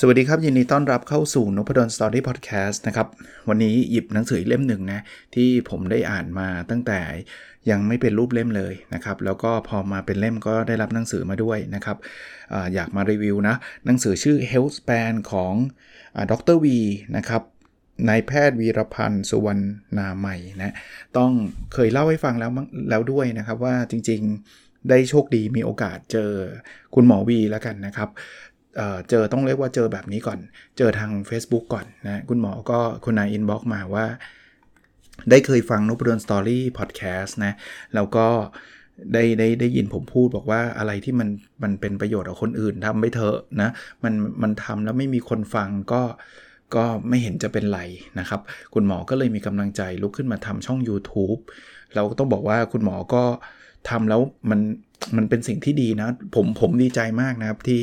สวัสดีครับ ยินดีต้อนรับเข้าสู่นพดลสตอรี่พอดแคสต์นะครับ วันนี้หยิบหนังสือเล่มหนึ่งนะที่ผมได้อ่านมาตั้งแต่ยังไม่เป็นรูปเล่มเลยนะครับ แล้วก็พอมาเป็นเล่มก็ได้รับหนังสือมาด้วยนะครับออยากมารีวิวนะหนังสือชื่อ Health Span ของดรวีนะครับนายแพทย์วีรพันธ์สุวรรณนามัยนะต้องเคยเล่าให้ฟังแล้วแล้วด้วยนะครับว่าจริงๆได้โชคดีมีโอกาสเจอคุณหมอวีแล้วกันนะครับ เจอต้องเรียกว่าเจอแบบนี้ก่อน เจอทาง Facebook ก่อนนะคุณหมอก็คุณหมอ inbox มาว่า ได้เคยฟัง Nopadol's Story Podcast นะแล้วก็ได้ได้ได้ยินผมพูดบอกว่าอะไรที่มันมันเป็นประโยชน์กับคนอื่นทำไปเถอะนะมันมันทำแล้วไม่มีคนฟังก็ก็ไม่เห็นจะเป็นไรนะครับ คุณหมอก็เลยมีกำลังใจลุกขึ้นมาทำช่อง YouTube เราก็ต้องบอกว่าคุณหมอก็ทำแล้วมันมันเป็นสิ่งที่ดีนะ ผมผมดีใจมากนะครับที่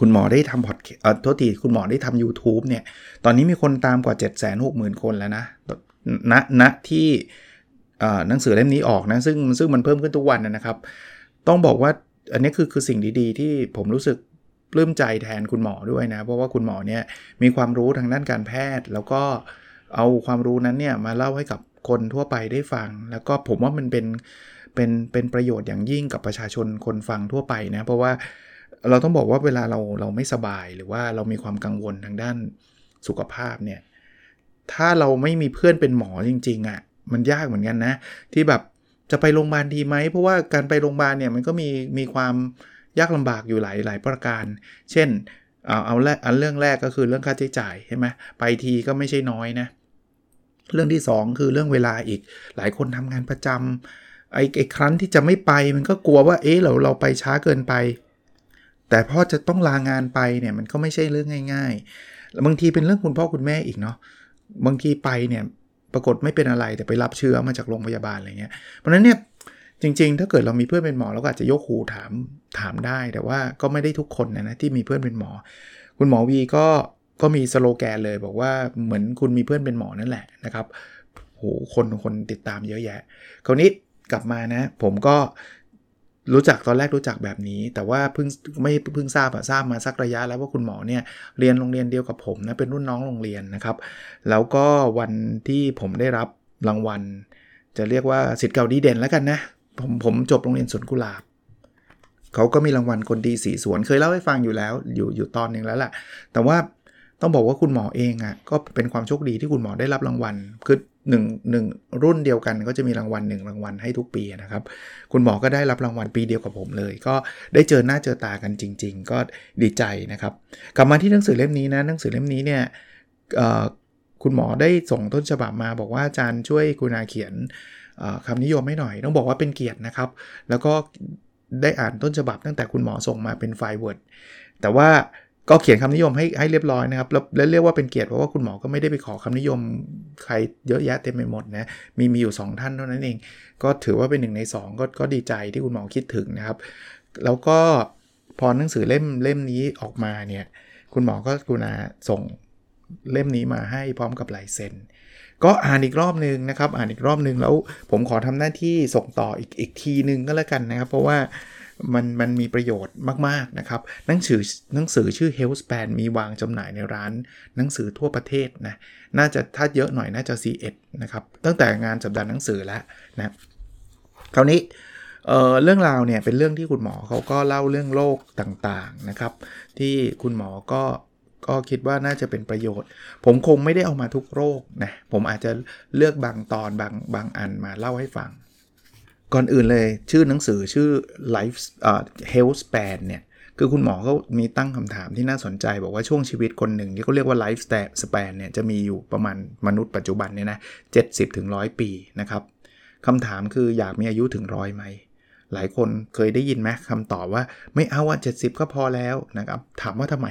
คุณหมอได้ทำพอดเอ่อโทษทีคุณหมอได้ทำ u t u b e เนี่ย ตอนนี้มีคนตามกว่า 7 6 0 0 0 0 คนแล้วนะณณที่หนังสือเล่มนี้ออกนะ ซึ่งซึ่งมันเพิ่มขึ้นทุกวันนะครับ ต้องบอกว่าอันนี้คือคือสิ่งดีๆ ที่ผมรู้สึกปลื้มใจแทนคุณหมอด้วยนะ เพราะว่าคุณหมอเนี่ยมีความรู้ทางด้านการแพทย์ แล้วก็เอาความรู้นั้นเนี่ยมาเล่าให้กับคนทั่วไปได้ฟัง แล้วก็ผมว่ามันเป็นเป็นเป็นประโยชน์อย่างยิ่งกับประชาชนคนฟังทั่วไปนะ เพราะว่า เราต้องบอกว่าเวลาเราเราไม่สบายหรือว่าเรามีความกังวลทางด้านสุขภาพเนี่ยถ้าเราไม่มีเพื่อนเป็นหมอจริงๆอะ่ะมันยากเหมือนกันนะ ที่แบบจะไปโรงพยาบาลดีไหม เพราะว่าการไปโรงพยาบาลเนี่ยมันก็มีมีความยากลำบากอยู่หลายหลายประการ เช่นเอาเอาแรกอันเรื่องแรกก็คือเรื่องค่าใช้จ่ายใช่ไหมไปทีก็ไม่ใช่น้อยนะ เรื่องที่ 2 คือเรื่องเวลาอีกหลายคนทำงานประจำไอ้ไอ้ครั้นที่จะไม่ไปมันก็กลัวว่าเอ๊ะเราเราไปช้าเกินไป แต่พ่อจะต้องลางานไปเนี่ยมันก็ไม่ใช่เรื่องง่ายๆบางทีเป็นเรื่องคุณพ่อคุณแม่อีกเนาะบางทีไปเนี่ยปรากฏไม่เป็นอะไรแต่ไปรับเชื้อมาจากโรงพยาบาลอะไรเงี้ยเพราะนั้นเนี่ยจริง ๆ ถ้าเกิดเรามีเพื่อนเป็นหมอเราก็อาจจะยกหูถามถามได้ แต่ว่าก็ไม่ได้ทุกคนนะนะที่มีเพื่อนเป็นหมอ คุณหมอวีก็ก็มีสโลแกนเลยบอกว่าเหมือนคุณมีเพื่อนเป็นหมอนั่นแหละนะครับโหคนคนติดตามเยอะแยะ คราวนี้กลับมานะ ผมก็ รู้จักตอนแรกรู้จักแบบนี้ แต่ว่าเพิ่งไม่เพิ่งทราบอะทราบมาสักระยะแล้วว่าคุณหมอเนี่ยเรียนโรงเรียนเดียวกับผมนะเป็นรุ่นน้องโรงเรียนนะครับ แล้วก็วันที่ผมได้รับรางวัล จะเรียกว่าสิทธิ์เก่าดีเด่นแล้วกันนะผมผมจบโรงเรียนสวนกุหลาบเขาก็มีรางวัลคนดีสีสวนเคยเล่าให้ฟังอยู่แล้วอยู่อยู่ตอนหนึ่งแล้วแหละแต่ว่าต้องบอกว่าคุณหมอเองอะ่ะก็เป็นความโชคดีที่คุณหมอได้รับรางวัลคือ หนึ่งหนึ่งรุ่นเดียวกันก็จะมีรางวัลหนึ่งรางวัลให้ทุกปีนะครับ คุณหมอก็ได้รับรางวัลปีเดียวกับผมเลย ก็ได้เจอหน้าเจอตากันจริง ๆ ก็ดีใจนะครับ กลับมาที่หนังสือเล่มนี้นะหนังสือเล่มนี้เนี่ยคุณหมอได้ส่งต้นฉบับมาบอกว่าอาจารย์ช่วยคุณอาเขียนคำนิยมให้หน่อย ต้องบอกว่าเป็นเกียรตินะครับ แล้วก็ได้อ่านต้นฉบับตั้งแต่คุณหมอส่งมาเป็นไฟล์ Word แต่ว่า ก็เขียนคำนิยมให้ให้เรียบร้อยนะครับแล้วเรียกว่าเป็นเกียรติเพราะว่าคุณหมอก็ไม่ได้ไปขอคำนิยมใครเยอะแยะเต็มไปหมดนะมีมีอยู่ 2 ท่านเท่านั้นเอง ก็ถือว่าเป็นหนึ่งใน2ก็ก็ดีใจที่คุณหมอคิดถึงนะครับ แล้วก็พอหนังสือเล่มเล่มนี้ออกมาเนี่ยคุณหมอก็กุณาส่งเล่มนี้มาให้พร้อมกับลายเซ็นก็อ่านอีกรอบนึงนะครับ อ่านอีกรอบนึงแล้วผมขอทำหน้าที่ส่งต่ออีกอีกทีนึงก็แล้วกันนะครับ เพราะว่า มันมันมีประโยชน์มากๆนะครับหนังสือหนังสือชื่อ Health Span มีวางจำหน่ายในร้านหนังสือทั่วประเทศนะน่าจะถ้าเยอะหน่อยน่าจะ C1 นะครับตั้งแต่งานสัปดาห์หนังสือแล้วนะคราวนี้เเรื่องราวเนี่ยเป็นเรื่องที่คุณหมอเขาก็เล่าเรื่องโรคต่างๆนะครับ ที่คุณหมอก็ก็คิดว่าน่าจะเป็นประโยชน์ ผมคงไม่ได้เอามาทุกโรคนะผมอาจจะเลือกบางตอนบางบางอันมาเล่าให้ฟัง ก่อนอื่นเลยชื่อหนังสือชื่อ life uh, health span เนี่ยคือคุณหมอเขามีตั้งคำถามที่น่าสนใจ บอกว่าช่วงชีวิตคนหนึ่งที่เขาเรียกว่า life span เนี่ยจะมีอยู่ประมาณมนุษย์ปัจจุบันเนี่ยนะ70ถึง100ปีนะครับคำถามคืออยากมีอายุถึงร้อยไหม หลายคนเคยได้ยินไหมคำตอบว่าไม่เอาว่า70ก็พอแล้วนะครับ ถามว่าทำไม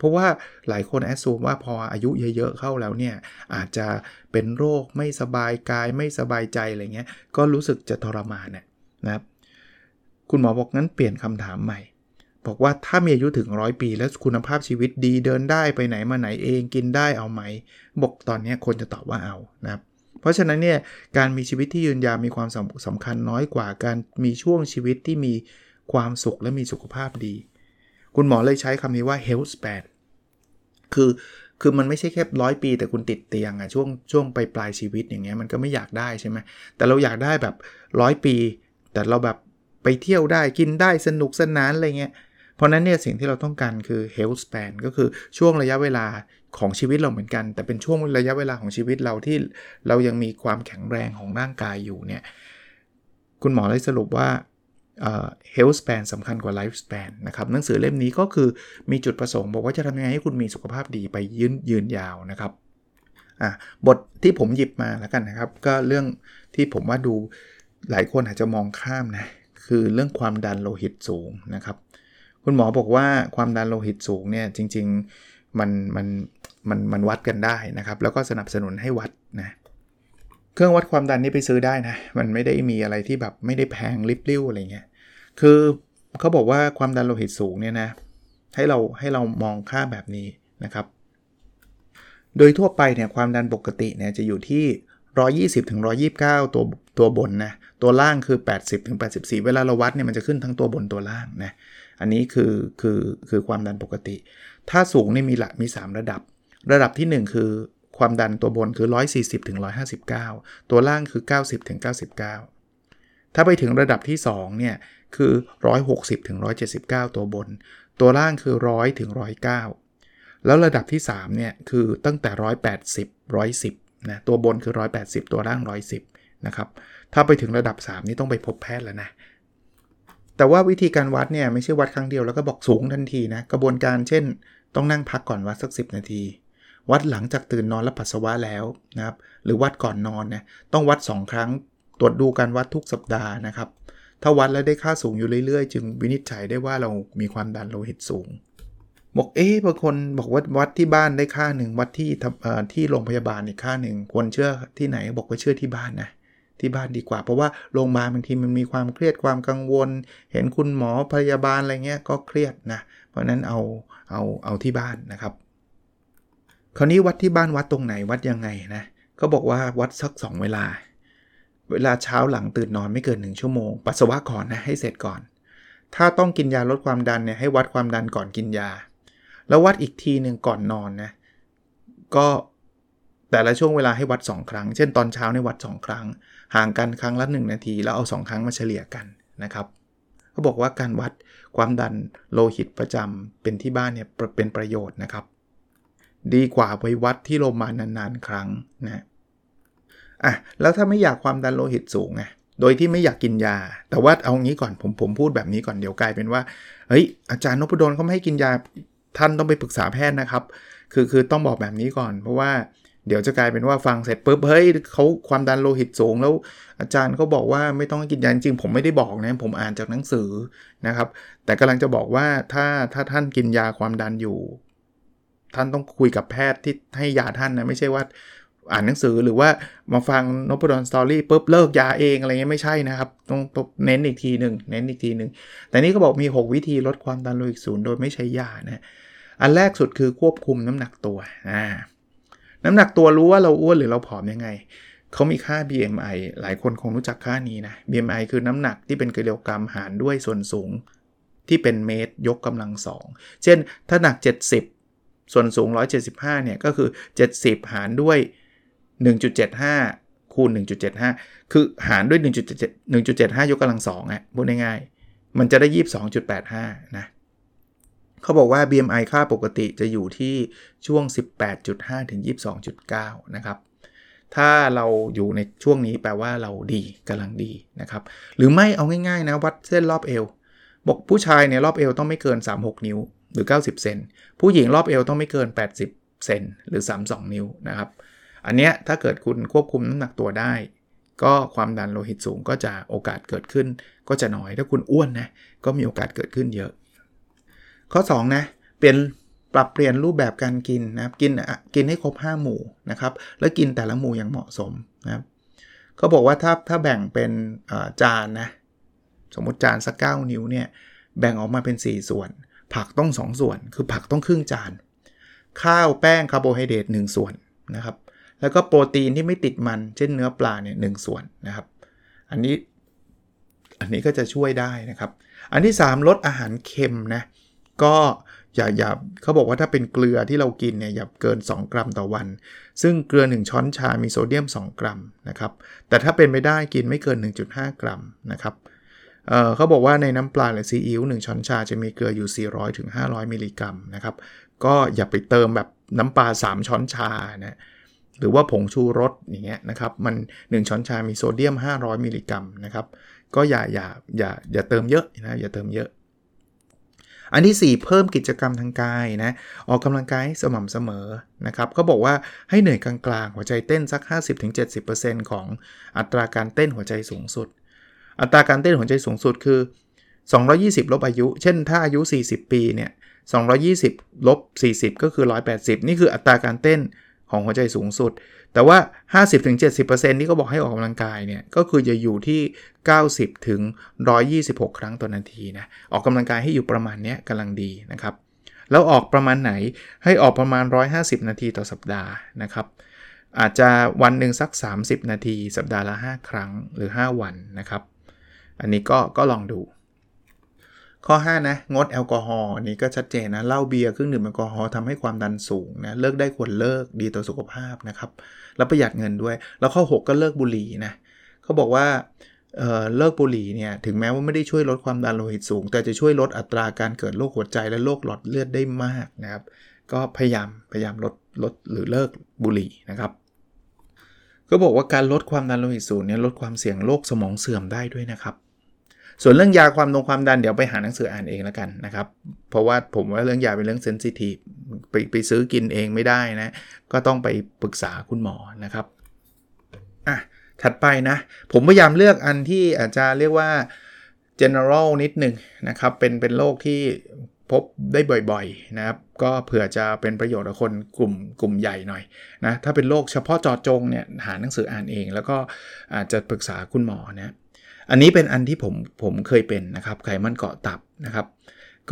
เพราะว่าหลายคนแอดซูมว่าพออายุเยอะๆเข้าแล้วเนี่ย อาจจะเป็นโรคไม่สบายกายไม่สบายใจอะไรเงี้ยก็รู้สึกจะทรมานนะครับ คุณหมอบอกงั้นเปลี่ยนคำถามใหม่ บอกว่าถ้ามีอายุถึงร้อยปี แล้วคุณภาพชีวิตดีเดินได้ไปไหนมาไหนเองกินได้เอาไหม บอกตอนนี้คนจะตอบว่าเอานะครับเพราะฉะนั้นเนี่ยการมีชีวิตที่ยืนยาวมีความสำสำคัญน้อยกว่าการมีช่วงชีวิตที่มีความสุขและมีสุขภาพดี คุณหมอเลยใช้คำนี้ว่า health span คือคือมันไม่ใช่แค่ร้อยปีแต่คุณติดเตียงอะช่วงช่วงไปปลายชีวิตอย่างเงี้ยมันก็ไม่อยากได้ใช่ไหมแต่เราอยากได้แบบร้อยปี แต่เราแบบไปเที่ยวได้กินได้สนุกสนานอะไรเงี้ยเพราะนั้นเนี่ยสิ่งที่เราต้องการคือ health span ก็คือช่วงระยะเวลาของชีวิตเราเหมือนกัน แต่เป็นช่วงระยะเวลาของชีวิตเราที่เรายังมีความแข็งแรงของร่างกายอยู่เนี่ยคุณหมอเลยสรุปว่า health span สำคัญกว่า life span นะครับหนังสือเล่มนี้ก็คือมีจุดประสงค์ บอกว่าจะทำยังไงให้คุณมีสุขภาพดีไปยืนยืนยาวนะครับบทที่ผมหยิบมาแล้วกันนะครับ ก็เรื่องที่ผมว่าดูหลายคนอาจจะมองข้ามนะคือเรื่องความดันโลหิตสูงนะครับ คุณหมอบอกว่าความดันโลหิตสูงเนี่ยจริง ๆ มันมันมันมันวัดกันได้นะครับ แล้วก็สนับสนุนให้วัดนะ เครื่องวัดความดันนี่ไปซื้อได้นะ มันไม่ได้มีอะไรที่แบบไม่ได้แพงริบลิ่วอะไรเงี้ย คือเขาบอกว่าความดันโลหิตสูงเนี่ยนะ ให้เราให้เรามองค่าแบบนี้นะครับ โดยทั่วไปเนี่ยความดันปกติเนี่ยจะอยู่ที่ 120ถึง129 ตัวตัวบนนะ ตัวล่างคือ 80ถึง84 เวลาเราวัดเนี่ยมันจะขึ้นทั้งตัวบนตัวล่างนะ อันนี้คือคือคือความดันปกติ ถ้าสูงนี่มีหลักมี 3 ระดับ ระดับที่ 1 คือ ความดันตัวบนคือ 140ถึง159 ตัวล่างคือ 90ถึง99 ถ้าไปถึงระดับที่ 2 เนี่ย คือ 160ถึง179 ตัวบน ตัวล่างคือ 100ถึง109 แล้วระดับที่ 3 เนี่ย คือตั้งแต่ 180 110 นะ ตัวบนคือ 180 ตัวล่าง 110 นะครับ ถ้าไปถึงระดับ 3 นี่ต้องไปพบแพทย์แล้วนะแต่ว่าวิธีการวัดเนี่ยไม่ใช่วัดครั้งเดียวแล้วก็บอกสูงทันทีนะกระบวนการเช่น ต้องนั่งพักก่อนวัดสัก 10 นาที วัดหลังจากตื่นนอนและปัสสาวะแล้วนะครับ หรือวัดก่อนนอนเนี่ยต้องวัด 2 ครั้ง ตรวจดูการวัดทุกสัปดาห์นะครับ ถ้าวัดแล้วได้ค่าสูงอยู่เรื่อยๆ จึงวินิจฉัยได้ว่าเรามีความดันโลหิตสูง บอกเอ๊ะบางคนบอกว่าวัดที่บ้านได้ค่าหนึ่งวัดที่ที่โรงพยาบาลอีกค่าหนึ่งควรเชื่อที่ไหนบอกว่าเชื่อที่บ้านนะที่บ้านดีกว่า เพราะว่าโรงพยาบาลบางทีมันมีความเครียดความกังวล เห็นคุณหมอพยาบาลอะไรเงี้ยก็เครียดนะ เพราะนั้นเอาเอาเอาที่บ้านนะครับ คราวนี้วัดที่บ้านวัดตรงไหนวัดยังไงนะเขาบอกว่าวัดสัก 2 เวลา เวลาเช้าหลังตื่นนอนไม่เกิน 1 ชั่วโมง ปัสสาวะก่อนนะให้เสร็จก่อน ถ้าต้องกินยาลดความดันเนี่ยให้วัดความดันก่อนกินยา แล้ววัดอีกทีหนึ่งก่อนนอนนะก็แต่ละช่วงเวลาให้วัด 2 ครั้ง เช่นตอนเช้าในวัด 2 ครั้ง ห่างกันครั้งละ 1 นาที แล้วเอา 2 ครั้งมาเฉลี่ยกันนะครับเขาบอกว่าการวัดความดันโลหิตประจำเป็นที่บ้านเนี่ยเป็นประโยชน์นะครับ ดีกว่าไปวัดที่โรงพยาบาลนานๆ ครั้งนะอะแล้วถ้าไม่อยากความดันโลหิตสูงไงโดยที่ไม่อยากกินยา แต่ว่าเอางี้ก่อนผมผมพูดแบบนี้ก่อนเดี๋ยวกลายเป็นว่าเฮ้ยอาจารย์นพดลเขาไม่ให้กินยาท่านต้องไปปรึกษาแพทย์นะครับ คือคือต้องบอกแบบนี้ก่อน เพราะว่าเดี๋ยวจะกลายเป็นว่าฟังเสร็จปุ๊บเฮ้ยเขาความดันโลหิตสูง แล้วอาจารย์เขาบอกว่าไม่ต้องกินยาจริงผมไม่ได้บอกนะผมอ่านจากหนังสือนะครับ แต่กำลังจะบอกว่าถ้าถ้าท่านกินยาความดันอยู่ ท่านต้องคุยกับแพทย์ที่ให้ยาท่านนะไม่ใช่ว่าอ่านหนังสือหรือว่ามาฟังนพดลสตอรี่ปุ๊บเลิกยาเองอะไรเงี้ยไม่ใช่นะครับต้องเน้นอีกทีหนึ่งเน้นอีกทีหนึ่งแต่นี่ก็บอกมี 6 วิธีลดความดันโลหิตสูงโดยไม่ใช้ยานะอันแรกสุดคือควบคุมน้ำหนักตัวอ่าน้ำหนักตัวรู้ว่าเราอ้วนหรือเราผอมยังไง เขามีค่า BMI หลายคนคงรู้จักค่านี้นะ BMI คือน้ำหนักที่เป็นกิโลกรัมหารด้วยส่วนสูงที่เป็นเมตรยกกำลังสอง เช่นถ้าหนัก 70 ส่วนสูง 175 เนี่ยก็คือ 70 หารด้วย 1.75 คูณ 1.75 คือหารด้วย 1.7 1.75 ยกกำลังสองอะพูดง่ายๆ มันจะได้ 22.85 นะเขาบอกว่า BMI ค่าปกติจะอยู่ที่ช่วง 18.5 ถึง 22.9 นะครับ ถ้าเราอยู่ในช่วงนี้แปลว่าเราดีกำลังดีนะครับ หรือไม่เอาง่ายๆนะ วัดเส้นรอบเอว บอกผู้ชายเนี่ยรอบเอวต้องไม่เกิน 36 นิ้ว หรือ 90 เซนผู้หญิงรอบเอวต้องไม่เกิน 80 เซนหรือ 32 นิ้วนะครับ อันเนี้ยถ้าเกิดคุณควบคุมน้ำหนักตัวได้ ก็ความดันโลหิตสูงก็จะโอกาสเกิดขึ้น ก็จะน้อยถ้าคุณอ้วนนะก็มีโอกาสเกิดขึ้นเยอะ ข้อ2นะเปลี่ยนปรับเปลี่ยนรูปแบบการกินนะครับกินกินให้ครบ 5 หมู่นะครับแล้วกินแต่ละหมู่อย่างเหมาะสมนะครับเขาบอกว่าถ้าถ้าแบ่งเป็นจานนะสมมติจานสัก 9 นิ้วเนี่ยแบ่งออกมาเป็น 4 ส่วน ผักต้อง2ส่วน คือผักต้องครึ่งจาน ข้าวแป้งคาร์โบไฮเดรต1ส่วนนะครับ แล้วก็โปรตีนที่ไม่ติดมันเช่นเนื้อปลาเนี่ยหส่วนนะครับ อันนี้อันนี้ก็จะช่วยได้นะครับ อันที่ 3 ลดอาหารเค็มนะ ก็อย่าอย่าเขาบอกว่าถ้าเป็นเกลือที่เรากินเนี่ยอย่าเกิน 2 กรัมต่อวัน ซึ่งเกลือ 1 ช้อนชา มีโซเดียม 2 กรัมนะครับ แต่ถ้าเป็นไม่ได้กินไม่เกิน 1.5 กรัมนะครับ เเขาบอกว่าในน้ำปลาหรือซีอิ๊ว1ช้อนชาจะมีเกลืออยู่ 400ถึง500มิลลิกรัมนะครับ ก็อย่าไปเติมแบบน้ำปลา 3 ช้อนชานะหรือว่าผงชูรสอย่างเงี้ยนะครับมัน 1 ช้อนชา มีโซเดียม 500 มิลลิกรัมนะครับก็อย่าอย่าอย่าอย่าเติมเยอะนะอย่าเติมเยอะ อันที่ 4 เพิ่มกิจกรรมทางกายนะออกกำลังกายสม่ำเสมอนะครับก็บอกว่าให้เหนื่อยกลางๆ หัวใจเต้นสัก 50-70%ของอัตราการเต้นหัวใจสูงสุด อัตราการเต้นหัวใจสูงสุดคือ 220 ลบอายุ เช่นถ้าอายุ 40 ปีเนี่ย 220 ลบ 40 ก็คือ 180 นี่คืออัตราการเต้นของหัวใจสูงสุด แต่ว่า 50-70%ที่เขาบอกให้ออกกำลังกายเนี่ย ก็คือจะอยู่ที่ 90 ถึง 126 ครั้งต่อนาทีนะ ออกกำลังกายให้อยู่ประมาณนี้กำลังดีนะครับ แล้วออกประมาณไหน ให้ออกประมาณ 150 นาทีต่อสัปดาห์นะครับ อาจจะวันหนึ่งสัก 30 นาที สัปดาห์ละ 5 ครั้งหรือ 5 วันนะครับ อันนี้ก็ก็ลองดู ข้อ 5 นะ งดแอลกอฮอล์นี่ก็ชัดเจนนะเหล้าเบียร์เครื่องดื่มแอลกอฮอล์ทำให้ความดันสูงนะเลิกได้ควรเลิกดีต่อสุขภาพนะครับแล้วประหยัดเงินด้วย แล้วข้อ 6 ก็เลิกบุหรี่นะเขาบอกว่าเเลิกบุหรี่เนี่ยถึงแม้ว่าไม่ได้ช่วยลดความดันโลหิตสูง แต่จะช่วยลดอัตราการเกิดโรคหัวใจและโรคหลอดเลือดได้มากนะครับ ก็พยายามพยายามลดลดหรือเลิกบุหรี่นะครับก็บอกว่าการลดความดันโลหิตสูงเนี่ยลดความเสี่ยงโรคสมองเสื่อมได้ด้วยนะครับ ส่วนเรื่องยาความดงความดันเดี๋ยวไปหาหนังสืออ่านเองแล้วกันนะครับ เพราะว่าผมว่าเรื่องยาเป็นเรื่องเซนซิทีฟไปไปซื้อกินเองไม่ได้นะ ก็ต้องไปปรึกษาคุณหมอนะครับอะถัดไปนะ ผมพยายามเลือกอันที่อาจจะเรียกว่า general นิดหนึ่งนะครับ เป็นเป็นโรคที่พบได้บ่อยๆนะครับ ก็เผื่อจะเป็นประโยชน์กับคนกลุ่มกลุ่มใหญ่หน่อยนะ ถ้าเป็นโรคเฉพาะจาะจงเนี่ยหาหนังสืออ่านเอง แล้วก็อาจจะปรึกษาคุณหมอนะ อันนี้เป็นอันที่ผมผมเคยเป็นนะครับไขมันเกาะตับนะครับ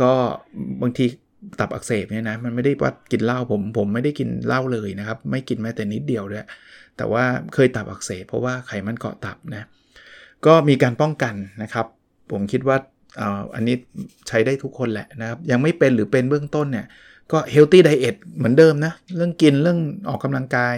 ก็บางทีตับอักเสบเนี่ยนะมันไม่ได้ว่ากินเหล้าผมผมไม่ได้กินเหล้าเลยนะครับ ไม่กินแม้แต่นิดเดียวด้วยแต่ว่าเคยตับอักเสบเพราะว่าไขมันเกาะตับนะก็มีการป้องกันนะครับ ผมคิดว่าอันนี้ใช้ได้ทุกคนแหละนะครับ ยังไม่เป็นหรือเป็นเบื้องต้นเนี่ย ก็ healthy diet เหมือนเดิมนะ เรื่องกินเรื่องออกกำลังกาย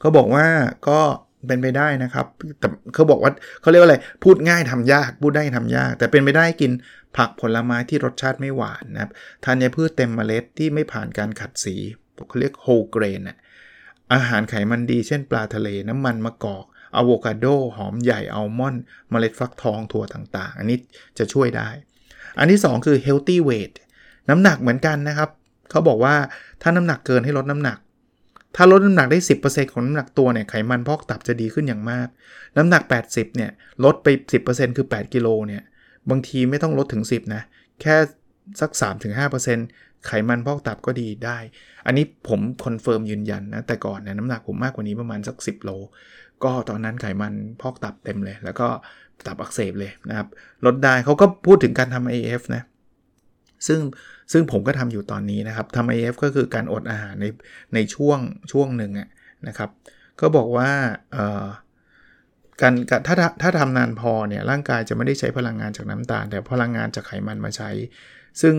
เขาบอกว่าก็ เป็นไปได้นะครับ แต่เขาบอกว่าเขาเรียกว่าอะไร พูดง่ายทำยาก พูดได้ทำยาก แต่เป็นไปได้กินผักผลไม้ที่รสชาติไม่หวานนะครับทานยาพืชเต็มเมล็ดที่ไม่ผ่านการขัดสีเขาเรียกโฮเกรนอาหารไขมันดีเช่นปลาทะเลน้ำมันมะกอกอะโวคาโด หอมใหญ่อัลมอนด์เมล็ดฟักทองถั่วต่างๆ อันนี้จะช่วยได้ อันที่ 2 คือ healthy weight น้ำหนักเหมือนกันนะครับ เขาบอกว่าถ้าน้ำหนักเกินให้ลดน้ำหนัก ถ้าลดน้ำหนักได้ 10%ของน้ำหนักตัวเนี่ยไขมันพอกตับจะดีขึ้นอย่างมาก น้ำหนัก 80เนี่ยลดไป 10%คือ 8 กิโลเนี่ยบางทีไม่ต้องลดถึง 10นะแค่สัก 3-5%ไขมันพอกตับก็ดีได้ อันนี้ผม confirm ยืนยันนะแต่ก่อนเนี่ยน้ำหนักผมมากกว่านี้ประมาณสัก 10 โล ก็ตอนนั้นไขมันพอกตับเต็มเลย แล้วก็ตับอักเสบเลยนะครับลดได้เขาก็พูดถึงการทำ AF นะ ซึ่งซึ่งผมก็ทำอยู่ตอนนี้นะครับทำ IF ก็คือการอดอาหารในในช่วงช่วงหนึ่งนะครับ ก็บอกว่าการถ้าถ้าทำนานพอเนี่ยร่างกายจะไม่ได้ใช้พลังงานจากน้ำตาล แต่พลังงานจากไขมันมาใช้ ซึ่ง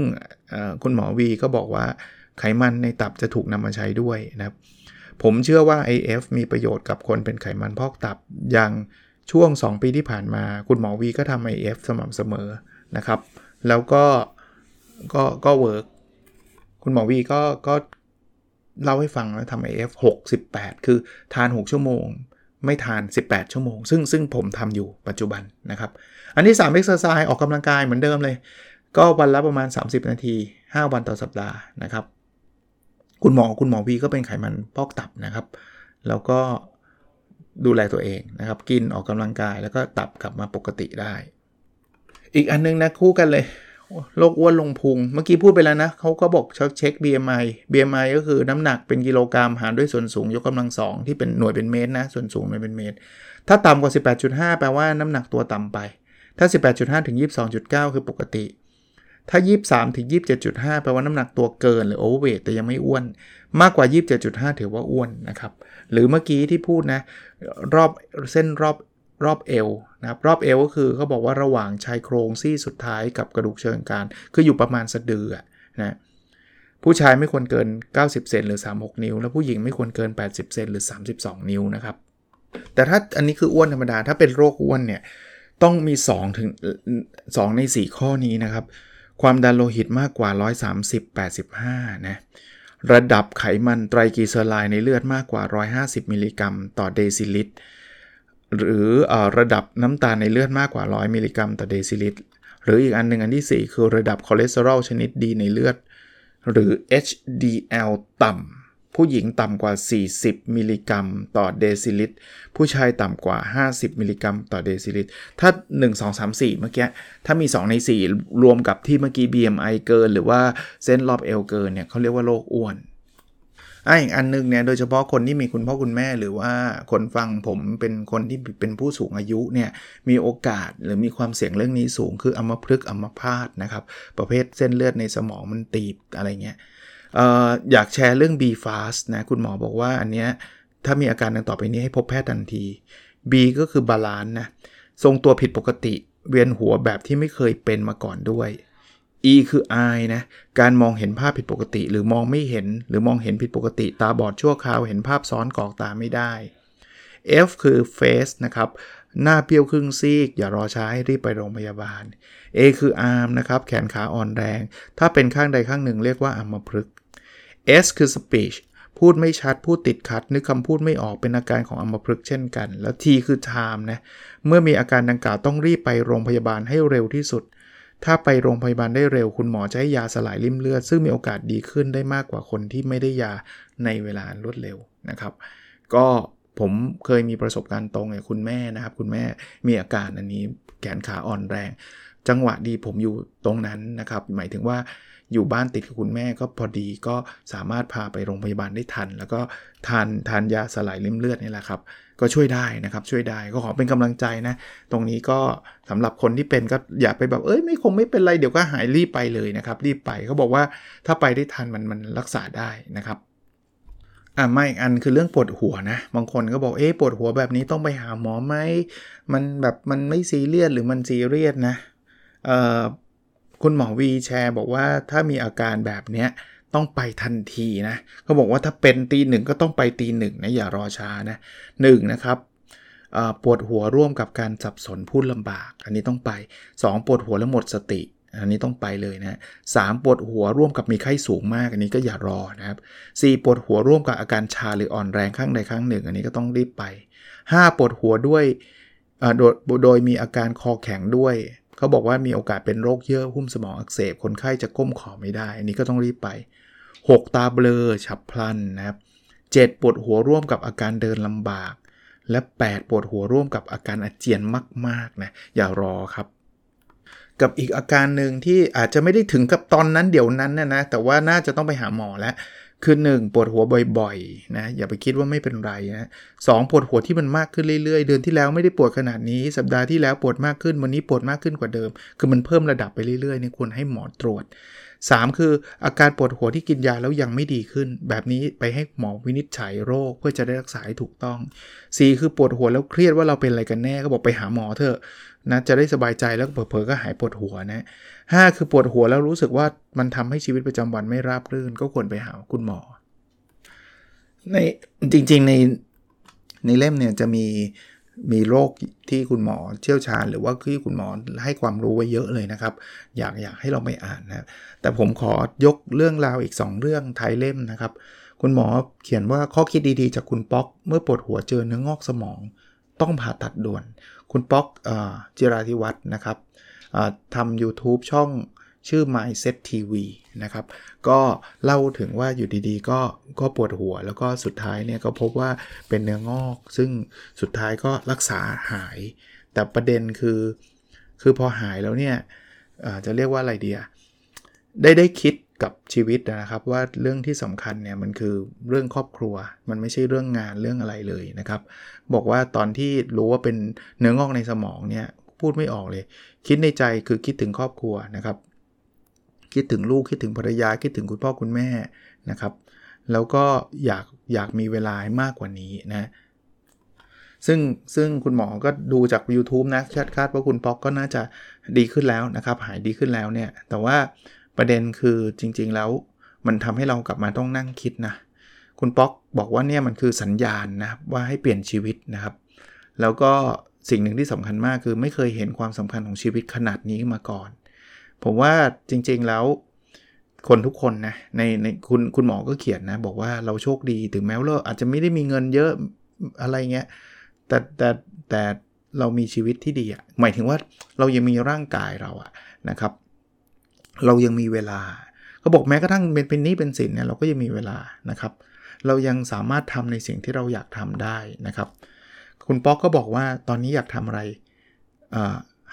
คุณหมอวีก็บอกว่าไขมันในตับจะถูกนำมาใช้ด้วยนะครับ ผมเชื่อว่า IF มีประโยชน์กับคนเป็นไขมันพอกตับอย่างช่วง 2 ปีที่ผ่านมา คุณหมอวีก็ทำ IF สม่ำเสมอนะครับ แล้วก็ ก็ก็เวิร์กคุณหมอวีก็ก็เล่าให้ฟังแล้วทำไอเอฟหกสิบแปดคือทาน 6 ชั่วโมง ไม่ทาน 18 ชั่วโมง ซึ่งซึ่งผมทำอยู่ปัจจุบันนะครับ อันที่3 exercise ออกกำลังกายเหมือนเดิมเลย ก็วันละประมาณ 30 นาที 5 วันต่อสัปดาห์นะครับ คุณหมอคุณหมอวีก็เป็นไขมันพอกตับนะครับ แล้วก็ดูแลตัวเองนะครับ กินออกกำลังกายแล้วก็ตับกลับมาปกติได้ อีกอันนึงนะคู่กันเลย โรคอ้วนลงพุง เมื่อกี้พูดไปแล้วนะเขาก็บอกเช็ค BMI BMI ก็คือน้ำหนักเป็นกิโลกรัมหารด้วยส่วนสูงยกกำลังสองที่เป็นหน่วยเป็นเมตรนะ ส่วนสูงหน่วยเป็นเมตร ถ้าต่ำกว่า 18.5 แปลว่าน้ำหนักตัวต่ำไป ถ้า 18.5 ถึง 22.9 คือปกติ ถ้า 23 ถึง 27.5 แปลว่าน้ำหนักตัวเกินหรือโอเวอร์เวทแต่ยังไม่อ้วน มากกว่า 27.5 ถือว่าอ้วนนะครับ หรือเมื่อกี้ที่พูดนะรอบเส้นรอบ รอบเอวนะครับรอบเอวก็คือเขาบอกว่าระหว่างชายโครงซี่สุดท้ายกับกระดูกเชิงกรานคืออยู่ประมาณสะดือนะผู้ชายไม่ควรเกิน 90 เซนหรือ 36 นิ้ว แล้วผู้หญิงไม่ควรเกิน 80 เซนหรือ 32 นิ้วนะครับ แต่ถ้าอันนี้คืออ้วนธรรมดา ถ้าเป็นโรคอ้วนเนี่ย ต้องมี 2 ถึง 2 ใน 4 ข้อนี้นะครับ ความดันโลหิตมากกว่า 130 85 นะ ระดับไขมันไตรกลีเซอไรด์ในเลือดมากกว่า 150 มิลลิกรัม ต่อเดซิลิตร หรืออระดับน้ำตาลในเลือดมากกว่า 100 มิลลิกรัมต่อเดซิลิตร หรืออีกอันหนึ่งอันที่ 4 คือระดับคอเลสเตอรอลชนิดดีในเลือด หรือ HDL ต่ำ ผู้หญิงต่ำกว่า 40 มิลลิกรัมต่อเดซิลิตร ผู้ชายต่ำกว่า 50 มิลลิกรัมต่อเดซิลิตร ถ้า 1 2 3 4 เมื่อกี้ ถ้ามี 2 ใน 4 รวมกับที่เมื่อกี้ BMI เกิน หรือว่าเส้นรอบเอวเกินเนี่ยเขาเรียกว่าโรคอ้วน อะอีกอันนึงเนี่ยโดยเฉพาะคนที่มีคุณพ่อคุณแม่หรือว่าคนฟังผมเป็นคนที่เป็นผู้สูงอายุเนี่ยมีโอกาสหรือมีความเสี่ยงเรื่องนี้สูงคืออัมพฤกษ์อัมพาตนะครับ ประเภทเส้นเลือดในสมองมันตีบอะไรเงี้ยอออยากแชร์เรื่อง BE FAST นะคุณหมอบอกว่าอันเนี้ยถ้ามีอาการดังต่อไปนี้ให้พบแพทย์ทันที B ก็คือ balance นะทรงตัวผิดปกติเวียนหัวแบบที่ไม่เคยเป็นมาก่อนด้วย E คือ eye นะ การมองเห็นภาพผิดปกติ หรือมองไม่เห็น หรือมองเห็นผิดปกติ ตาบอดชั่วคราว เห็นภาพซ้อนกรอกตาไม่ได้ F คือ face นะครับ หน้าเปี้ยวครึ่งซีก อย่ารอช้าให้รีบไปโรงพยาบาล A คือ arm นะครับ แขนขาอ่อนแรง ถ้าเป็นข้างใดข้างหนึ่งเรียกว่าอัมพฤกษ์ S คือ speech พูดไม่ชัด พูดติดขัด นึกคำพูดไม่ออกเป็นอาการของอัมพฤกษ์เช่นกัน แล้ว T คือ time นะ เมื่อมีอาการดังกล่าวต้องรีบไปโรงพยาบาลให้เร็วที่สุด ถ้าไปโรงพยาบาลได้เร็วคุณหมอจะให้ยาสลายริ่มเลือด ซึ่งมีโอกาสดีขึ้นได้มากกว่าคนที่ไม่ได้ยาในเวลารวดเร็วนะครับ ก็ผมเคยมีประสบการณ์ตรงเลยคุณแม่นะครับ คุณแม่มีอาการอันนี้แขนขาอ่อนแรง จังหวะดีผมอยู่ตรงนั้นนะครับ หมายถึงว่า อยู่บ้านติดกับคุณแม่ก็พอดีก็สามารถพาไปโรงพยาบาลได้ทัน แล้วก็ทานทานยาสลายริ่มเลือดนี่แหละครับ ก็ช่วยได้นะครับช่วยได้ก็ขอเป็นกำลังใจนะ ตรงนี้ก็สำหรับคนที่เป็นก็อย่าไปแบบเอ้ยไม่คงไม่เป็นไรเดี๋ยวก็หายรีบไปเลยนะครับรีบไปเขาบอกว่าถ้าไปได้ทันมันมันรักษาได้นะครับอะไม่อันคือเรื่องปวดหัวนะ บางคนก็บอกเอ๊ะปวดหัวแบบนี้ต้องไปหาหมอไหมมันแบบมันไม่ซีเรียสหรือมันซีเรียสนะเอ่อ คุณหมอวีแชร์บอกว่าถ้ามีอาการแบบเนี้ยต้องไปทันทีนะเขาบอกว่าถ้าเป็นตีหนึ่งก็ต้องไปตีหนึ่งนะอย่ารอช้านะหนึ่งนะครับปวดหัวร่วมกับการสับสนพูดลำบาก อันนี้ต้องไป 2 ปวดหัวแล้วหมดสติ อันนี้ต้องไปเลยนะสปวดหัวร่วมกับมีไข้สูงมาก อันนี้ก็อย่ารอนะครับสปวดหัวร่วมกับอาการชาหรืออ่อนแรงข้างใดข้างหนึ่ง อันนี้ก็ต้องรีบไป 5 ปวดหัวด้วยโดยโดยมีอาการคอแข็งด้วย เขาบอกว่ามีโอกาสเป็นโรคเยื่อหุ้มสมองอักเสบ คนไข้จะก้มขอไม่ได้ อันนี้ก็ต้องรีบไป 6 ตาเบลอฉับพลันนะครับ7ปวดหัวร่วมกับอาการเดินลำบาก และ 8 ปวดหัวร่วมกับอาการอาเจียนมากๆนะอย่ารอครับ กับอีกอาการหนึ่งที่อาจจะไม่ได้ถึงกับตอนนั้นเดี๋ยวนั้นนะนะแต่ว่าน่าจะต้องไปหาหมอแล้ว คือ1ปวดหัวบ่อยๆนะอย่าไปคิดว่าไม่เป็นไรนะสปวดหัวที่มันมากขึ้นเรื่อยๆ เดือนที่แล้วไม่ได้ปวดขนาดนี้ สัปดาห์ที่แล้วปวดมากขึ้นวันนี้ปวดมากขึ้นกว่าเดิม คือมันเพิ่มระดับไปเรื่อยๆนี่ควรให้หมอตรวจ 3 คืออาการปวดหัวที่กินยาแล้วยังไม่ดีขึ้น แบบนี้ไปให้หมอวินิจฉัยโรคเพื่อจะได้รักษาให้ถูกต้อง 4 คือปวดหัวแล้วเครียดว่าเราเป็นอะไรกันแน่ก็บอกไปหาหมอเถอะ นะจะได้สบายใจแล้วเผลอๆก็หายปวดหัวนะห้าคือปวดหัวแล้วรู้สึกว่ามันทำให้ชีวิตประจำวันไม่ราบรื่น ก็ควรไปหาคุณหมอ ในจริงๆในในเล่มเนี่ยจะมีมีโรคที่คุณหมอเชี่ยวชาญ หรือว่าที่คุณหมอให้ความรู้ไว้เยอะเลยนะครับ อยากอยากให้เราไปอ่านนะแต่ผมขอยกเรื่องราวอีก 2 เรื่องท้ายเล่มนะครับ คุณหมอเขียนว่าข้อคิดดีๆ จากคุณป๊อก เมื่อปวดหัวเจอเนื้องอกสมอง ต้องผ่าตัดด่วน คุณป๊อกจิราธิวัฒน์นะครับทำ YouTube ช่องชื่อ Mindset TV นะครับ ก็เล่าถึงว่าอยู่ดีๆ ก็ก็ปวดหัว แล้วก็สุดท้ายเนี่ยก็พบว่าเป็นเนื้องอก ซึ่งสุดท้ายก็รักษาหาย แต่ประเด็นคือ คือพอหายแล้วเนี่ยจะเรียกว่าอะไรเดีอะได้ได้คิด กับชีวิตนะครับว่าเรื่องที่สำคัญเนี่ยมันคือเรื่องครอบครัว มันไม่ใช่เรื่องงานเรื่องอะไรเลยนะครับ บอกว่าตอนที่รู้ว่าเป็นเนื้องอกในสมองเนี่ยพูดไม่ออกเลย คิดในใจคือคิดถึงครอบครัวนะครับ คิดถึงลูกคิดถึงภรรยาคิดถึงคุณพ่อคุณแม่นะครับ แล้วก็อยากอยากมีเวลามากกว่านี้นะซึ่งซึ่งคุณหมอก็ดูจาก YouTube นะคาดคาดว่าคุณป๊อกก็น่าจะดีขึ้นแล้วนะครับ หายดีขึ้นแล้วเนี่ยแต่ว่า ประเด็นคือจริงๆแล้วมันทำให้เรากลับมาต้องนั่งคิดนะ คุณป๊อกบอกว่าเนี่ยมันคือสัญญาณนะว่าให้เปลี่ยนชีวิตนะครับ แล้วก็สิ่งหนึ่งที่สำคัญมากคือไม่เคยเห็นความสำคัญของชีวิตขนาดนี้มาก่อน ผมว่าจริงๆแล้วคนทุกคนนะในในคุณคุณหมอก็เขียนนะ บอกว่าเราโชคดีถึงแม้ว่าเราอาจจะไม่ได้มีเงินเยอะอะไรเงี้ยแต่แต่แต่เรามีชีวิตที่ดีอะหมายถึงว่าเรายังมีร่างกายเราอะนะครับ เรายังมีเวลาเขาบอกแม้กระทั่งเป็นเป็นนี้เป็นสินเนี่ยเราก็ยังมีเวลานะครับ เรายังสามารถทำในสิ่งที่เราอยากทำได้นะครับ คุณป๊อกก็บอกว่าตอนนี้อยากทำอะไร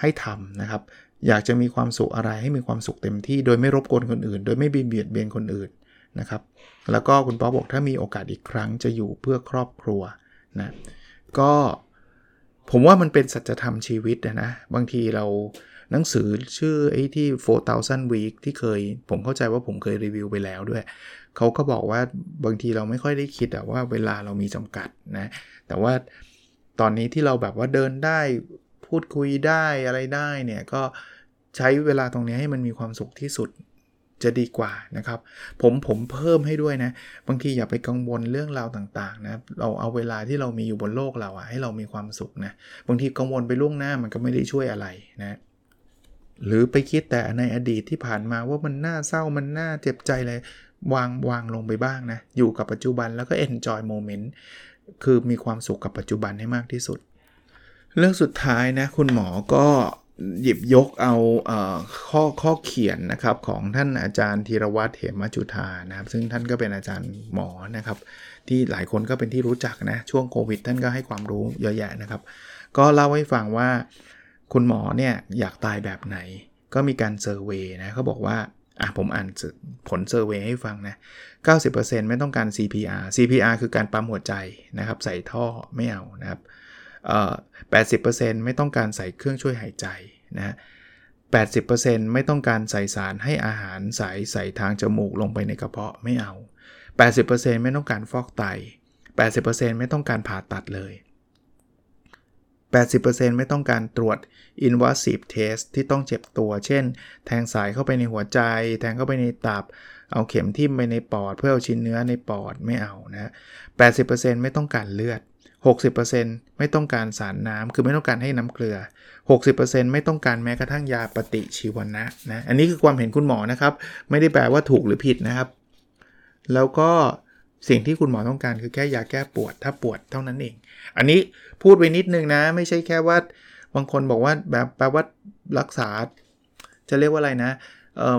ให้ทำนะครับ อยากจะมีความสุขอะไรให้มีความสุขเต็มที่ โดยไม่รบกวนคนอื่น โดยไม่เบียดเบียนคนอื่นนะครับ แล้วก็คุณป๊อกบอกถ้ามีโอกาสอีกครั้งจะอยู่เพื่อครอบครัวนะก็ผมว่ามันเป็นสัจธรรมชีวิตนะบางทีเรา หนังสือชื่อไอ้ที่ 4,000 week ที่เคย ผมเข้าใจว่าผมเคยรีวิวไปแล้วด้วย เขาก็บอกว่าบางทีเราไม่ค่อยได้คิดว่าเวลาเรามีจำกัดนะ แต่ว่าตอนนี้ที่เราแบบว่าเดินได้พูดคุยได้อะไรได้เนี่ยก็ใช้เวลาตรงนี้ให้มันมีความสุขที่สุดจะดีกว่านะครับ ผมผมเพิ่มให้ด้วยนะ บางทีอย่าไปกังวลเรื่องราวต่างๆนะเราเอาเวลาที่เรามีอยู่บนโลกเราอะให้เรามีความสุขนะ บางทีกังวลไปล่วงหน้ามันก็ไม่ได้ช่วยอะไรนะ หรือไปคิดแต่ในอดีตที่ผ่านมาว่ามันน่าเศร้ามันน่าเจ็บใจเลยวางวางลงไปบ้างนะ อยู่กับปัจจุบันแล้วก็ enjoy moment คือมีความสุขกับปัจจุบันให้มากที่สุด เรื่องสุดท้ายนะ คุณหมอก็หยิบยกเอาเอข้อข้อเขียนนะครับของท่านอาจารย์ธีรวัตรเหมจุธานะครับ ซึ่งท่านก็เป็นอาจารย์หมอนะครับ ที่หลายคนก็เป็นที่รู้จักนะ ช่วงโควิดท่านก็ให้ความรู้เยอะแยะนะครับ ก็เล่าให้ฟังว่า คุณหมอเนี่ยอยากตายแบบไหน ก็มีการเซอร์เวยนะเขาบอกว่าอะผมอ่านผลเซอร์เวยให้ฟังนะ 90%ไม่ต้องการ CPR CPR คือการปั๊มหัวใจนะครับ ใส่ท่อไม่เอานะครับ80%ไม่ต้องการใส่เครื่องช่วยหายใจนะ80%ไม่ต้องการใส่สารให้อาหารใส่ใส่ทางจมูกลงไปในกระเพาะไม่เอา 80%ไม่ต้องการฟอกไต 80%ไม่ต้องการผ่าตัดเลย 80%ไม่ต้องการตรวจ invasive test ที่ต้องเจ็บตัว เช่น แทงสายเข้าไปในหัวใจ แทงเข้าไปในตับ เอาเข็มทิ่มไปในปอด เพื่อเอาชิ้นเนื้อในปอดไม่เอานะ 80%ไม่ต้องการเลือด 60%ไม่ต้องการสารน้ำคือไม่ต้องการให้น้ำเกลือ 60%ไม่ต้องการแม้กระทั่งยาปฏิชีวนะนะ อันนี้คือความเห็นคุณหมอนะครับ ไม่ได้แปลว่าถูกหรือผิดนะครับ แล้วก็สิ่งที่คุณหมอต้องการคือแค่ยาแก้ปวด ถ้าปวดเท่านั้นเอง อันนี้พูดไว้นิดนึงนะ ไม่ใช่แค่ว่าบางคนบอกว่าแบบแปลว่ารักษา จะเรียกว่าอะไรนะเออ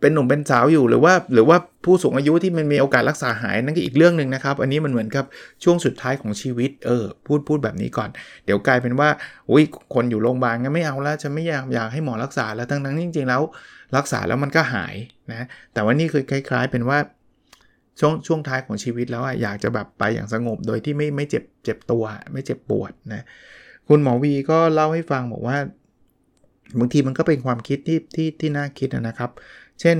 เป็นหนุ่มเป็นสาวอยู่หรือว่าหรือว่าผู้สูงอายุที่มันมีโอกาสรักษาหายนั่นก็อีกเรื่องหนึ่งนะครับ อันนี้มันเหมือนกับช่วงสุดท้ายของชีวิตเออพูดพูดแบบนี้ก่อน เดี๋ยวกลายเป็นว่าอุ้ยคนอยู่โรงพยาบาลงั้นไม่เอาแล้วจะไม่อยากอยากให้หมอรักษาแล้วทั้งทั้งจริง ๆ แล้ว รักษาแล้วมันก็หายนะแต่ว่านี่คือคล้าย ๆ เป็นว่า ช่วงช่วงท้ายของชีวิตแล้วอยากจะแบบไปอย่างสงบโดยที่ไม่ไม่เจ็บเจ็บตัว ไม่เจ็บปวดนะคุณหมอวีก็เล่าให้ฟังบอกว่าบางทีมันก็เป็นความคิดที่ที่ที่น่าคิดนะครับ เช่น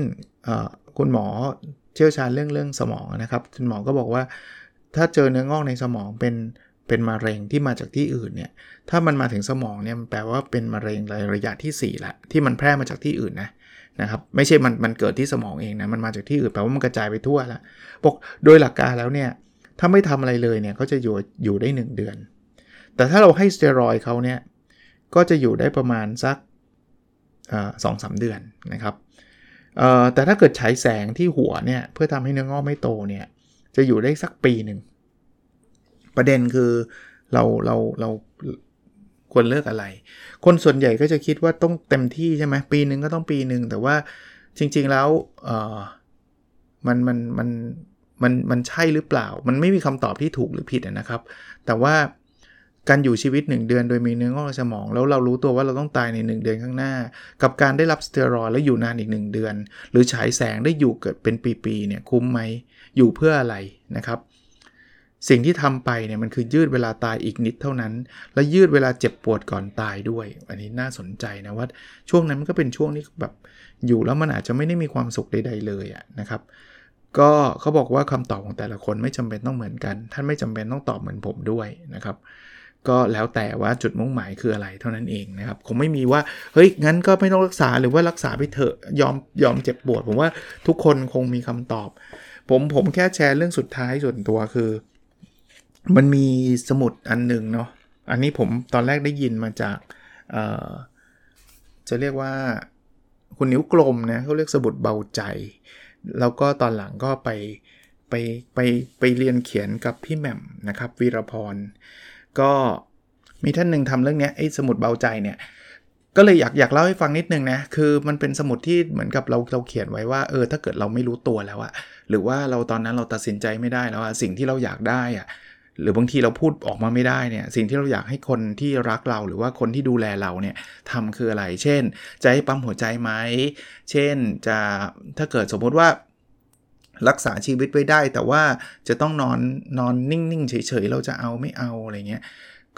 คุณหมอเชี่ยวชาญเรื่องเรื่องสมองนะครับ คุณหมอก็บอกว่า ถ้าเจอเนื้องอกในสมองเป็นเป็นมะเร็งที่มาจากที่อื่นเนี่ย ถ้ามันมาถึงสมองเนี่ยมันแปลว่าเป็นมะเร็งระยะที่4ละที่มันแพร่มาจากที่อื่นนะ นะครับไม่ใช่มันมันเกิดที่สมองเองนะมันมาจากที่อื่นแปลว่ามันกระจายไปทั่วและบอกโดยหลักการแล้วเนี่ยถ้าไม่ทำอะไรเลยเนี่ยเขาจะอยู่อยู่ได้ 1 เดือน แต่ถ้าเราให้สเตียรอยเขาเนี่ยก็จะอยู่ได้ประมาณสักสองสาเดือนนะครับแต่ถ้าเกิดฉายแสงที่หัวเนี่ยเพื่อทำให้เนื้องอกไม่โตเนี่ยจะอยู่ได้สักปีหนึ่งประเด็นคือเราเราเรา ควรเลือกอะไร คนส่วนใหญ่ก็จะคิดว่าต้องเต็มที่ใช่ไหมปีหนึ่งก็ต้องปีหนึ่งแต่ว่าจริง ๆแล้วเออมันมันมันมันมันใช่หรือเปล่า มันไม่มีคำตอบที่ถูกหรือผิดนะครับ แต่ว่าการอยู่ชีวิต 1 เดือนโดยมีเนื้องอกสมอง แล้วเรารู้ตัวว่าเราต้องตายใน 1 เดือนข้างหน้า กับการได้รับสเตียรอยแล้วอยู่นานอีก 1 เดือน หรือฉายแสงได้อยู่เกิดเป็นปีๆเนี่ยคุ้มไหมอยู่เพื่ออะไรนะครับ สิ่งที่ทำไปเนี่ยมันคือยืดเวลาตายอีกนิดเท่านั้น และยืดเวลาเจ็บปวดก่อนตายด้วย อันนี้น่าสนใจนะว่าช่วงนั้นมันก็เป็นช่วงที่แบบอยู่แล้วมันอาจจะไม่ได้มีความสุขใดๆเลยะนะครับ ก็เขาบอกว่าคำตอบของแต่ละคนไม่จำเป็นต้องเหมือนกัน ท่านไม่จำเป็นต้องตอบเหมือนผมด้วยนะครับ ก็แล้วแต่ว่าจุดมุ่งหมายคืออะไรเท่านั้นเองนะครับคงไม่มีว่าเฮ้ยงั้นก็ไม่ต้องรักษาหรือว่ารักษาไปเถอะยอมยอมเจ็บปวด ผมว่าทุกคนคงมีคำตอบ ผมผมแค่แชร์เรื่องสุดท้ายส่วนตัวคือ มันมีสมุดอันหนึ่งเนาะ อันนี้ผมตอนแรกได้ยินมาจากจะเรียกว่าคุณนิ้วกลมนะเขาเรียกสมุดเบาใจ แล้วก็ตอนหลังก็ไปไปไปไปเรียนเขียนกับพี่แหม่มนะครับวีรพร ก็มีท่านหนึ่งทำเรื่องนี้ไอ้สมุดเบาใจเนี่ยก็เลยอยากอยากเล่าให้ฟังนิดนึงนะ คือมันเป็นสมุดที่เหมือนกับเราเราเขียนไว้ว่า เออ ถ้าเกิดเราไม่รู้ตัวแล้วอะหรือว่าเราตอนนั้นเราตัดสินใจไม่ได้แล้วอะสิ่งที่เราอยากได้อะ หรือบางทีเราพูดออกมาไม่ได้เนี่ยสิ่งที่เราอยากให้คนที่รักเราหรือว่าคนที่ดูแลเราเนี่ยทำคืออะไร เช่น จะให้ปั๊มหัวใจไหม เช่นจะถ้าเกิดสมมติว่ารักษาชีวิตไว้ได้ แต่ว่าจะต้องนอนนอนนิ่งๆเฉยๆเราจะเอาไม่เอาอะไรเงี้ย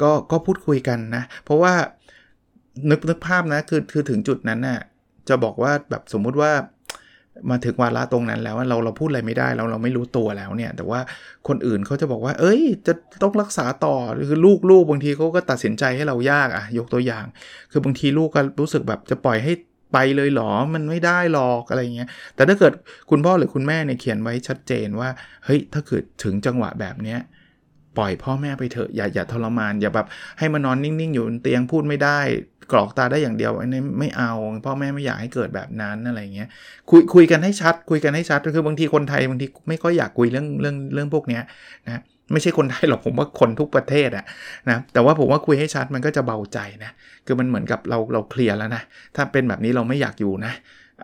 ก็ก็พูดคุยกันนะ เพราะว่านึกนึกภาพนะคือคือถึงจุดนั้นน่ะจะบอกว่าแบบสมมุติว่า มาถึงวาระตรงนั้นแล้วเราเราพูดอะไรไม่ได้เราเราไม่รู้ตัวแล้วเนี่ย แต่ว่าคนอื่นเขาจะบอกว่า เอ้ย จะต้องรักษาต่อคือลูกลูกบางทีเขาก็ตัดสินใจให้เรายากอะยกตัวอย่าง คือบางทีลูกก็รู้สึกแบบจะปล่อยให้ไปเลยหรอ มันไม่ได้หรอกอะไรเงี้ย แต่ถ้าเกิดคุณพ่อหรือคุณแม่เนี่ยเขียนไว้ชัดเจนว่า เฮ้ย ถ้าเกิดถึงจังหวะแบบเนี้ย ปล่อยพ่อแม่ไปเถอะอย่าอย่าทรมานอย่าแบบให้มานอนนิ่งๆ อยู่บนเตียงพูดไม่ได้ กรอกตาได้อย่างเดียวอันนี้ไม่เอา พ่อแม่ไม่อยากให้เกิดแบบนั้นอะไรเงี้ยคุยคุยกันให้ชัด คุยกันให้ชัดคือบางทีคนไทยบางทีไม่ค่อยอยากคุยเรื่องเรื่องเรื่องพวกเนี้ยนะไม่ใช่คนไทยหรอกผมว่าคนทุกประเทศอะนะแต่ว่าผมว่าคุยให้ชัดมันก็จะเบาใจนะคือมันเหมือนกับเราเราเคลียร์แล้วนะถ้าเป็นแบบนี้เราไม่อยากอยู่นะ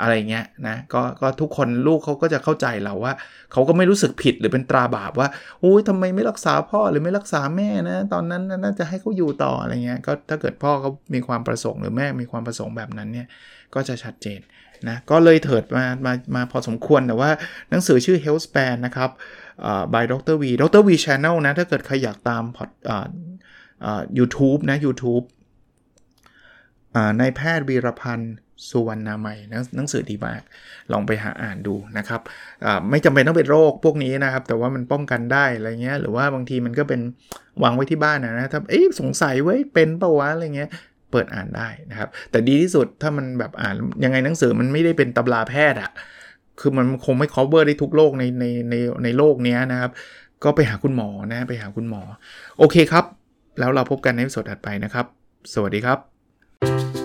อะไรเงี้ยนะก็ก็ทุกคนลูกเขาก็จะเข้าใจเราว่าเขาก็ไม่รู้สึกผิดหรือเป็นตราบาปว่าอุ้ยทำไมไม่รักษาพ่อหรือไม่รักษาแม่นะ ตอนนั้นน่าจะให้เขาอยู่ต่ออะไรเงี้ยก็ถ้าเกิดพ่อเขามีความประสงค์หรือแม่มีความประสงค์แบบนั้นเนี่ยก็จะชัดเจนนะก็เลยเถิดมามามาพอสมควรแต่ว่าหนังสือชื่อ Health Span นะครับ by Dr. V Dr. V Channel นะ ถ้าเกิดใครอยากตามพอดยูทูบนะ YouTube ในแพทย์วีรพันธ์ สุวรรณามัยหนังสือดีมาก ลองไปหาอ่านดูนะครับไม่จำเป็นต้องเป็นโรคพวกนี้นะครับ แต่ว่ามันป้องกันได้อะไรเงี้ยหรือว่าบางทีมันก็เป็นวางไว้ที่บ้านนะถ้าเอ๊ะสงสัยไว้เป็นปะวะอะไรเงี้ยเปิดอ่านได้นะครับ แต่ดีที่สุดถ้ามันแบบอ่านยังไงหนังสือมันไม่ได้เป็นตำราแพทย์อะคือมันคงไม่ cover ได้ทุกโรคในในในในโลกนี้นะครับ ก็ไปหาคุณหมอนะไปหาคุณหมอ โอเคครับ แล้วเราพบกันในสดถัดไปนะครับ สวัสดีครับ